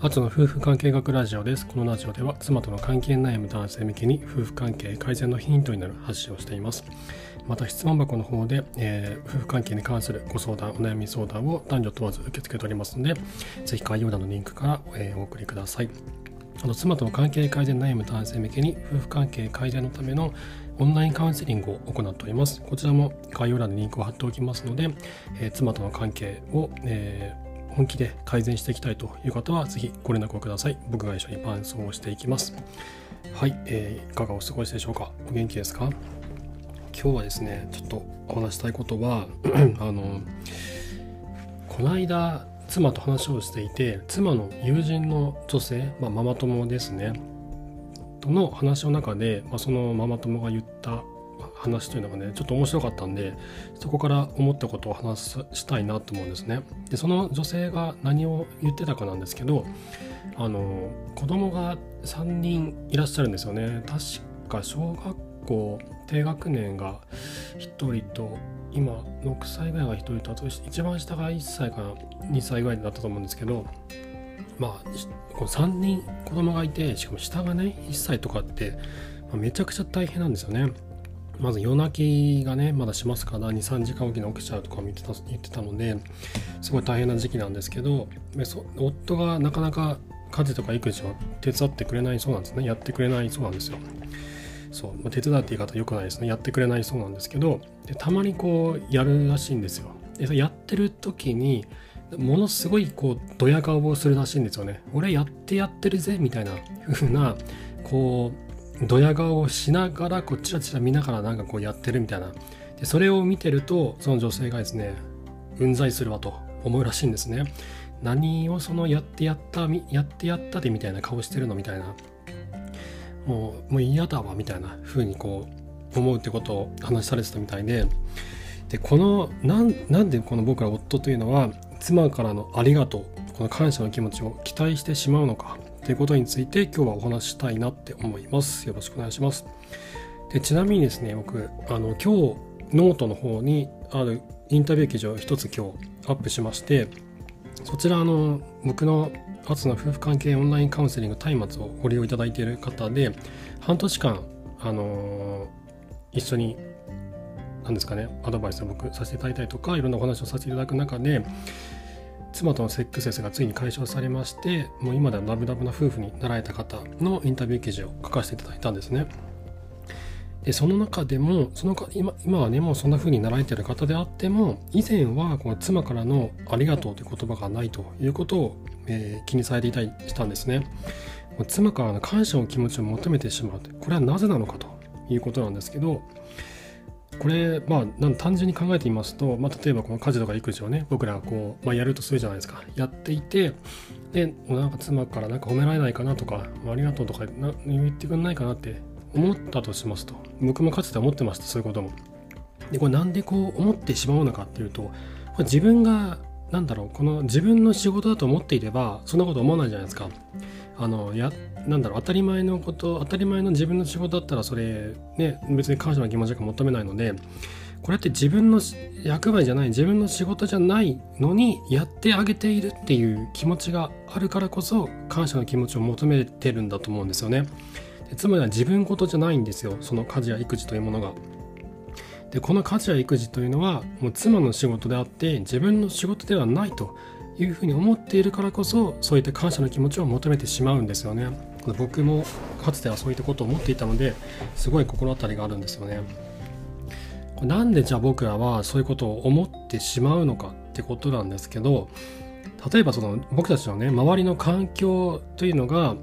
アツの夫婦関係学ラジオです。このラジオでは妻との関係悩む男性向けに夫婦関係改善のヒントになる発信をしています。また質問箱の方で、えー、夫婦関係に関するご相談、お悩み相談を男女問わず受け付けておりますので、ぜひ概要欄のリンクから、えー、お送りください。あの妻との関係改善悩む男性向けに夫婦関係改善のためのオンラインカウンセリングを行っております。こちらも概要欄にリンクを貼っておきますので、えー、妻との関係を、えー本気で改善していきたいという方は、ぜひご連絡をください。僕が一緒に伴奏をしていきます。はい、えー、いかがお過ごしでしょうか？お元気ですか？今日はですね、ちょっとお話したいことは、あの、この間、妻と話をしていて、妻の友人の女性、まあ、ママ友ですね、との話の中で、まあ、そのママ友が言った話というのがねちょっと面白かったんでそこから思ったことを話したいなと思うんですね。でその女性が何を言ってたかなんですけどあの子供が3人いらっしゃるんですよね。確か小学校低学年が1人と今6歳ぐらいが1人とあと一番下が1歳か2歳ぐらいだったと思うんですけどまあ3人子供がいてしかも下がね1歳とかって、めちゃくちゃ大変なんですよね。まず夜泣きがねまだしますから23時間おきに起きちゃうとか言ってた言ってたのですごい大変な時期なんですけど夫がなかなか家事とか育児を手伝ってくれないそうなんですね。やってくれないそうなんですよ。そう、まあ、手伝って言い方良くないですね。やってくれないそうなんですけどでたまにこうやるらしいんですよ。でやってる時にものすごいこうドヤ顔をするらしいんですよね。俺やってやってるぜみたいな風なこうドヤ顔をしながらこうチラチラ見ながらなんかこうやってるみたいな。でそれを見てるとその女性がですねうんざりするわと思うらしいんですね。何をそのやってやったやってやったでみたいな顔してるのみたいな。もうもう嫌だわみたいな風にこう思うってことを話されてたみたいで。でこのなんなんでこの僕ら夫というのは妻からのありがとうこの感謝の気持ちを期待してしまうのか。ということについて今日はお話したいなって思います。よろしくお願いします。でちなみにですね、僕、あの今日ノートの方にあるインタビュー記事を一つ今日アップしまして、そちらの僕の初の夫婦関係オンラインカウンセリング松明をご利用いただいている方で、半年間、あの、一緒に何ですかね、アドバイスを僕させていただいたりとか、いろんなお話をさせていただく中で、妻とのセックスレスがついに解消されましてもう今ではラブラブな夫婦になられた方のインタビュー記事を書かせていただいたんですね。でその中でもそのか今今はねもうそんな風になられてる方であっても以前はこの妻からの「ありがとう」という言葉がないということを、えー、気にされていたりしたんですね。妻からの感謝の気持ちを求めてしまう。これはなぜなのかということなんですけどこれまあ単純に考えてみますと、まあ、例えばこの家事とか育児をね僕らがこう、まあ、やるとするじゃないですか。やっていてでなんか妻からなんか褒められないかなとか、あ、りがとうとか言ってくんないかなって思ったとしますと。僕もかつて思ってましたそういうことも。でこれなんでこう思ってしまうのかっていうと自分がなんだろうこの自分の仕事だと思っていればそんなこと思わないじゃないですか。あのやなんだろう当たり前のこと当たり前の自分の仕事だったらそれね別に感謝の気持ちが求めないのでこれって自分の役割じゃない自分の仕事じゃないのにやってあげているっていう気持ちがあるからこそ感謝の気持ちを求めてるんだと思うんですよね。つまりは自分事じゃないんですよその家事や育児というものが。でこの家事や育児というのはもう妻の仕事であって自分の仕事ではないというふうに思っているからこそそういった感謝の気持ちを求めてしまうんですよね。僕もかつてはそういったことを思っていたのですごい心当たりがあるんですよね。なんでじゃあ僕らはそういうことを思ってしまうのかってことなんですけど例えばその僕たちのね周りの環境というのが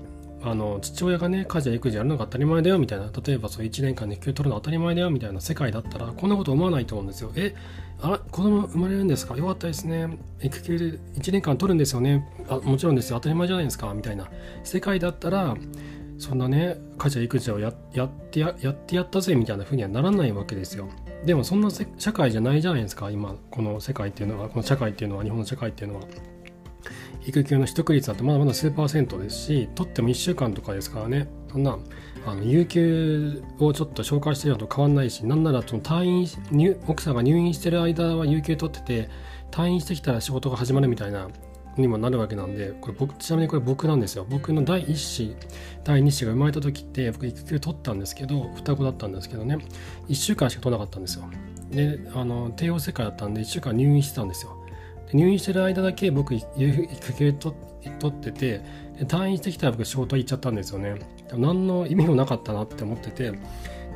あの父親がね家事や育児やるのが当たり前だよみたいな。例えばそう1年間育休取るの当たり前だよみたいな世界だったらこんなこと思わないと思うんですよ。えあら子供生まれるんですか？よかったですね。育休で1年間取るんですよね。あもちろんですよ。当たり前じゃないですか。みたいな。世界だったらそんなね家事や育児をやってややってやったぜみたいな風にはならないわけですよ。でもそんな社会じゃないじゃないですか今。この世界っていうのは。この社会っていうのは日本の社会っていうのは。育休の取得率だってまだまだ数パーセントですし取っても1週間とかですからね。そんなあの有給をちょっと紹介してるのと変わんないしなんならその退院奥さんが入院してる間は有給取ってて退院してきたら仕事が始まるみたいなにもなるわけなんでこれ僕ちなみにこれ僕なんですよ。僕の第1子第2子が生まれた時って僕育休取ったんですけど双子だったんですけどね。1週間しか取らなかったんですよ。であの帝王切開だったんで1週間入院してたんですよ。入院してる間だけ僕育休取ってて退院してきたら僕仕事行っちゃったんですよね何の意味もなかったなって思ってて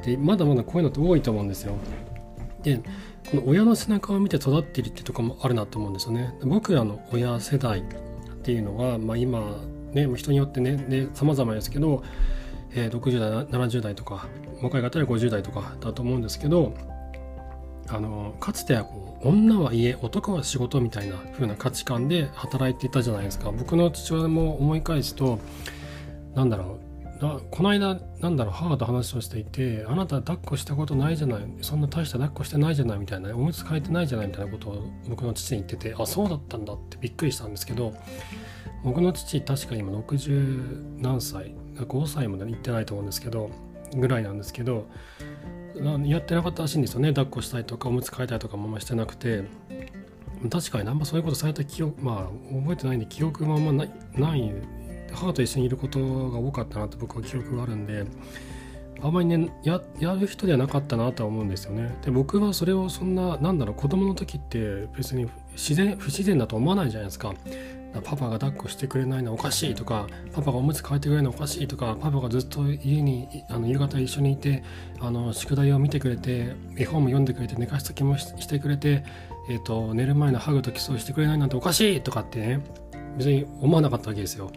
でまだまだこういうのって多いと思うんですよでこの親の背中を見て育っているってとこもあるなと思うんですよね。僕らの親世代っていうのは、まあ、今ね人によってねね様々ですけど、えー、60代70代とか若い方は50代とかだと思うんですけどあのかつてはこう女は家男は仕事みたいな風な価値観で働いていたじゃないですか。僕の父親も思い返すとなんだろう。この間なんだろう母と話をしていてあなた抱っこしたことないじゃないそんな大した抱っこしてないじゃないみたいなおむつ替えてないじゃないみたいなことを僕の父に言っててあそうだったんだってびっくりしたんですけど僕の父確か今60何歳5歳まで行ってないと思うんですけどぐらいなんですけどやってなかったらしいんですよね。抱っこしたりとかおむつ替えたりとかもあんましてなくて。確かにあんまそういうことされた記憶まあ覚えてないんで記憶もあんまないない母と一緒にいることが多かったなって僕は記憶があるんで。あんまりねやる人ではなかったなとは思うんですよね。で僕はそれをそんななんだろう子供の時って別に自然不自然だと思わないじゃないですか。パパが抱っこしてくれないのおかしいとかパパがおむつ替えてくれないのおかしいとかパパがずっと家にあの夕方一緒にいてあの宿題を見てくれて絵本も読んでくれて寝かしつけもしてくれて、えーと寝る前のハグとキスをしてくれないなんておかしいとかってね別に思わなかったわけですよ。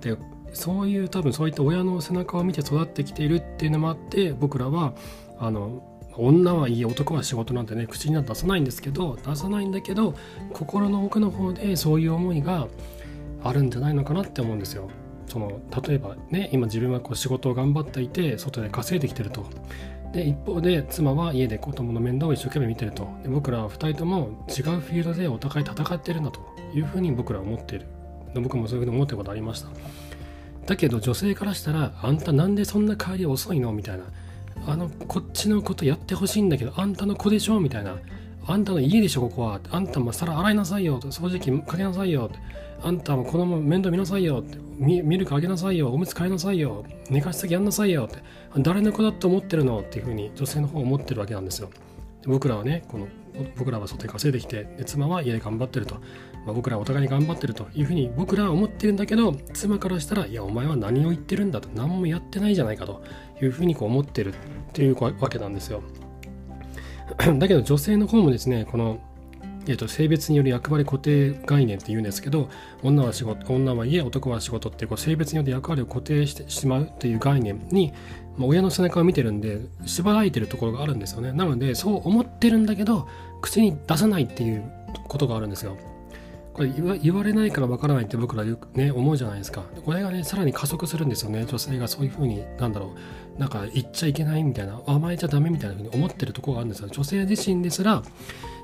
でそういう多分そういった親の背中を見て育ってきているっていうのもあって僕らはあの女はいい男は仕事なんてね口には出さないんですけど出さないんだけど心の奥の方でそういう思いがあるんじゃないのかなって思うんですよ。その例えばね今自分はこう仕事を頑張っていて外で稼いできてると。で一方で妻は家で子供の面倒を一生懸命見てると。で僕らは2人とも違うフィールドでお互い戦ってるんだと。いうふうに僕らは思っている。僕もそういうふうに思ってることありました。だけど女性からしたらあんたなんでそんな帰り遅いの？みたいな。あのこっちのことやってほしいんだけどあんたの子でしょ？みたいな。あんたの家でしょ？ここは。あんたも皿洗いなさいよ。掃除機かけなさいよ。あんたも子供面倒見なさいよ。ミルクあげなさいよ。おむつ替えなさいよ。寝かしつけやんなさいよ。って。誰の子だと思ってるの？っていうふうに女性の方は思ってるわけなんですよ。僕らはねこの僕らは外で稼いできてで妻は家で頑張ってると。まあ、僕らはお互いに頑張ってるというふうに僕らは思ってるんだけど妻からしたらいやお前は何を言ってるんだと。何もやってないじゃないかと。いうふうにこう思ってるっていうわけなんですよ。だけど女性の方もですねこのえー、と性別による役割固定概念って言うんですけど女は仕事女は家男は仕事ってこう性別によって役割を固定してしまうっていう概念に、まあ、親の背中を見てるんで縛られてるところがあるんですよね。なのでそう思ってるんだけど口に出さないっていうことがあるんですよ。これ言われないからわからないって僕らよくね思うじゃないですか。これがねさらに加速するんですよね。女性がそういうふうになんだろうなんか言っちゃいけないみたいな甘えちゃダメみたいなふうに思ってるところがあるんですよ。女性自身ですら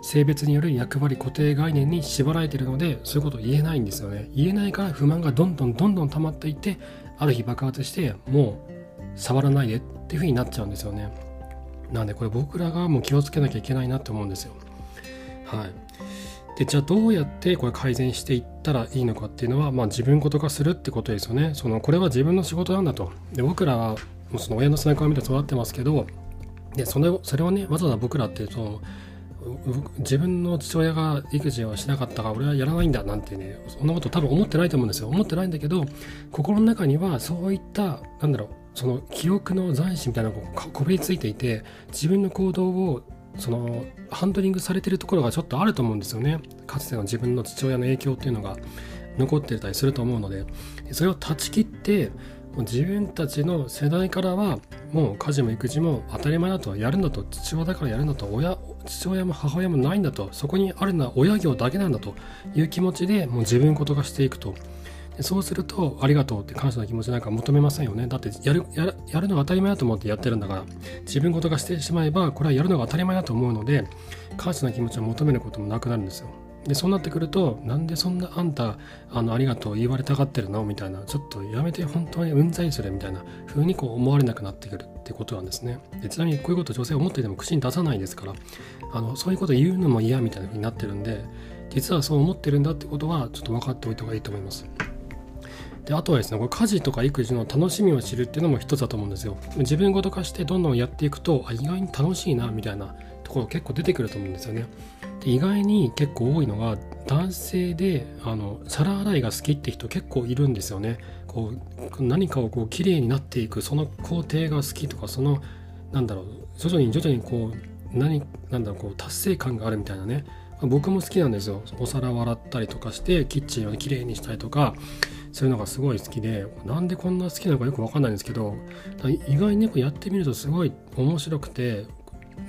性別による役割固定概念に縛られてるのでそういうことを言えないんですよね。言えないから不満がどんどんどんどん溜まっていってある日爆発してもう触らないでっていうふうになっちゃうんですよね。なんでこれ僕らがもう気をつけなきゃいけないなって思うんですよ。はい。でじゃあどうやってこれ改善していったらいいのかっていうのは、まあ、自分事化するってことですよね。そのこれは自分の仕事なんだと。で僕らはもうその親の背中を見て育ってますけどでそれをそれをねわざわざ僕らってその自分の父親が育児をしなかったから俺はやらないんだなんてねそんなこと多分思ってないと思うんですよ。思ってないんだけど心の中にはそういったなんだろうその記憶の残滓みたいなのがこびりついていて自分の行動をそのハンドリングされてるところがちょっとあると思うんですよね。かつての自分の父親の影響っていうのが残ってたりすると思うのでそれを断ち切って自分たちの世代からはもう家事も育児も当たり前だとやるんだと父親だからやるんだと親父親も母親もないんだとそこにあるのは親業だけなんだという気持ちでもう自分事がしていくと。そうすると、ありがとうって感謝の気持ちなんか求めませんよね。だってやる、やる、やるのが当たり前だと思ってやってるんだから、自分事がしてしまえば、これはやるのが当たり前だと思うので、感謝の気持ちを求めることもなくなるんですよ。で、そうなってくると、なんでそんなあんた、あの、ありがとう言われたがってるのみたいな、ちょっとやめて本当にうんざりするみたいな風にこう思われなくなってくるってことなんですね。でちなみにこういうこと女性思っていても口に出さないですから、あの、そういうこと言うのも嫌みたいな風になってるんで、実はそう思ってるんだってことはちょっと分かっておいた方がいいと思いますであとはですねこれ家事とか育児の楽しみを知るっていうのも一つだと思うんですよ。自分ごと化してどんどんやっていくとあ意外に楽しいなみたいなところ結構出てくると思うんですよね。で意外に結構多いのが男性であの皿洗いが好きって人結構いるんですよね。こう何かをこう綺麗になっていくその工程が好きとかそのなんだろう徐々に徐々にこう何なんだろうこう達成感があるみたいなね。僕も好きなんですよ。お皿を洗ったりとかしてキッチンをきれいにしたりとか。そういうのがすごい好きでなんでこんな好きなのかよく分かんないんですけど意外にねやってみるとすごい面白くて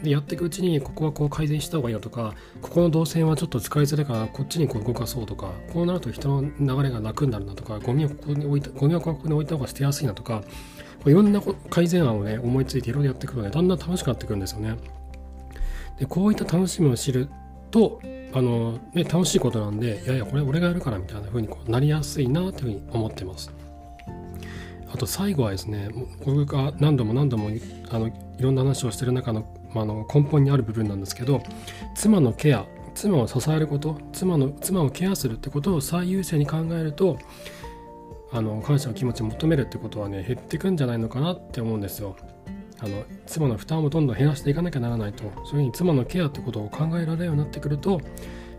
でやっていくうちにここはこう改善した方がいいよとかここの動線はちょっと使いづらいからこっちにこう動かそうとかこうなると人の流れが楽になるなとかゴミをここに置いたゴミをここに置いた方が捨てやすいなとかいろんな改善案をね思いついていろいろやっていくとねだんだん楽しくなってくるんですよね。でこういった楽しみを知るとあの、ね、楽しいことなんでいやいやこれ俺がやるからみたいな風にこうなりやすいなというふうに思ってます。あと最後はですね僕が何度も何度もあのいろんな話をしてる中の,、まあ、の根本にある部分なんですけど妻のケア妻を支えること妻の妻をケアするってことを最優先に考えるとあの感謝の気持ちを求めるってことはね減ってくんじゃないのかなって思うんですよ。あの妻の負担をどんどん減らしていかなきゃならないとそういうふうに妻のケアってことを考えられるようになってくると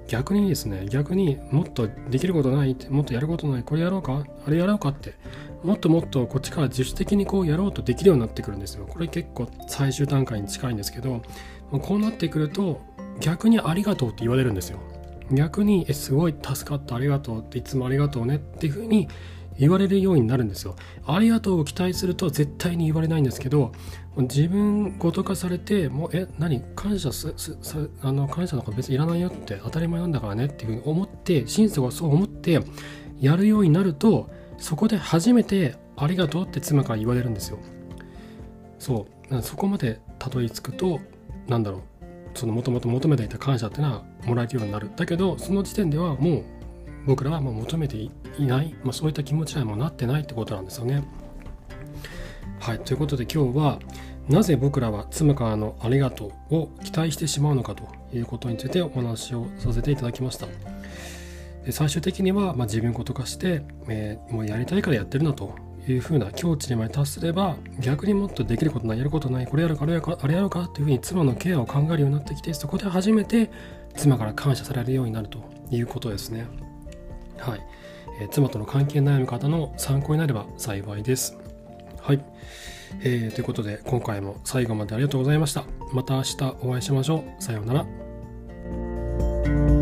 逆にですね逆にもっとできることないってもっとやることないこれやろうかあれやろうかってもっともっとこっちから自主的にこうやろうとできるようになってくるんですよ。これ結構最終段階に近いんですけどこうなってくると逆にありがとうって言われるんですよ。逆にえすごい助かったありがとうっていつもありがとうねっていうふうに言われるようになるんですよ。ありがとうを期待すると絶対に言われないんですけど自分ごと化されてもうえ何？感謝すあの感謝なんか別にいらないよって当たり前なんだからねっていうふうに思って心底はそう思ってやるようになるとそこで初めてありがとうって妻から言われるんですよ。そうそこまでたどり着くと何だろうそのもともと求めていた感謝っていうのはもらえるようになるだけどその時点ではもう僕らはもう求めていない、まあ、そういった気持ちにもなってないってことなんですよね。はいということで今日はなぜ僕らは妻からのありがとうを期待してしまうのかということについてお話をさせていただきました。で最終的には、まあ、自分ごと化して、えー、もうやりたいからやってるなというふうな境地にまで達すれば逆にもっとできることないやることないこれやるかあれやるかあれやるかっていうふうに妻のケアを考えるようになってきてそこで初めて妻から感謝されるようになるということですね。はい、えー、妻との関係悩む方の参考になれば幸いです。はい、えー、ということで今回も最後までありがとうございました。また明日お会いしましょう。さようなら。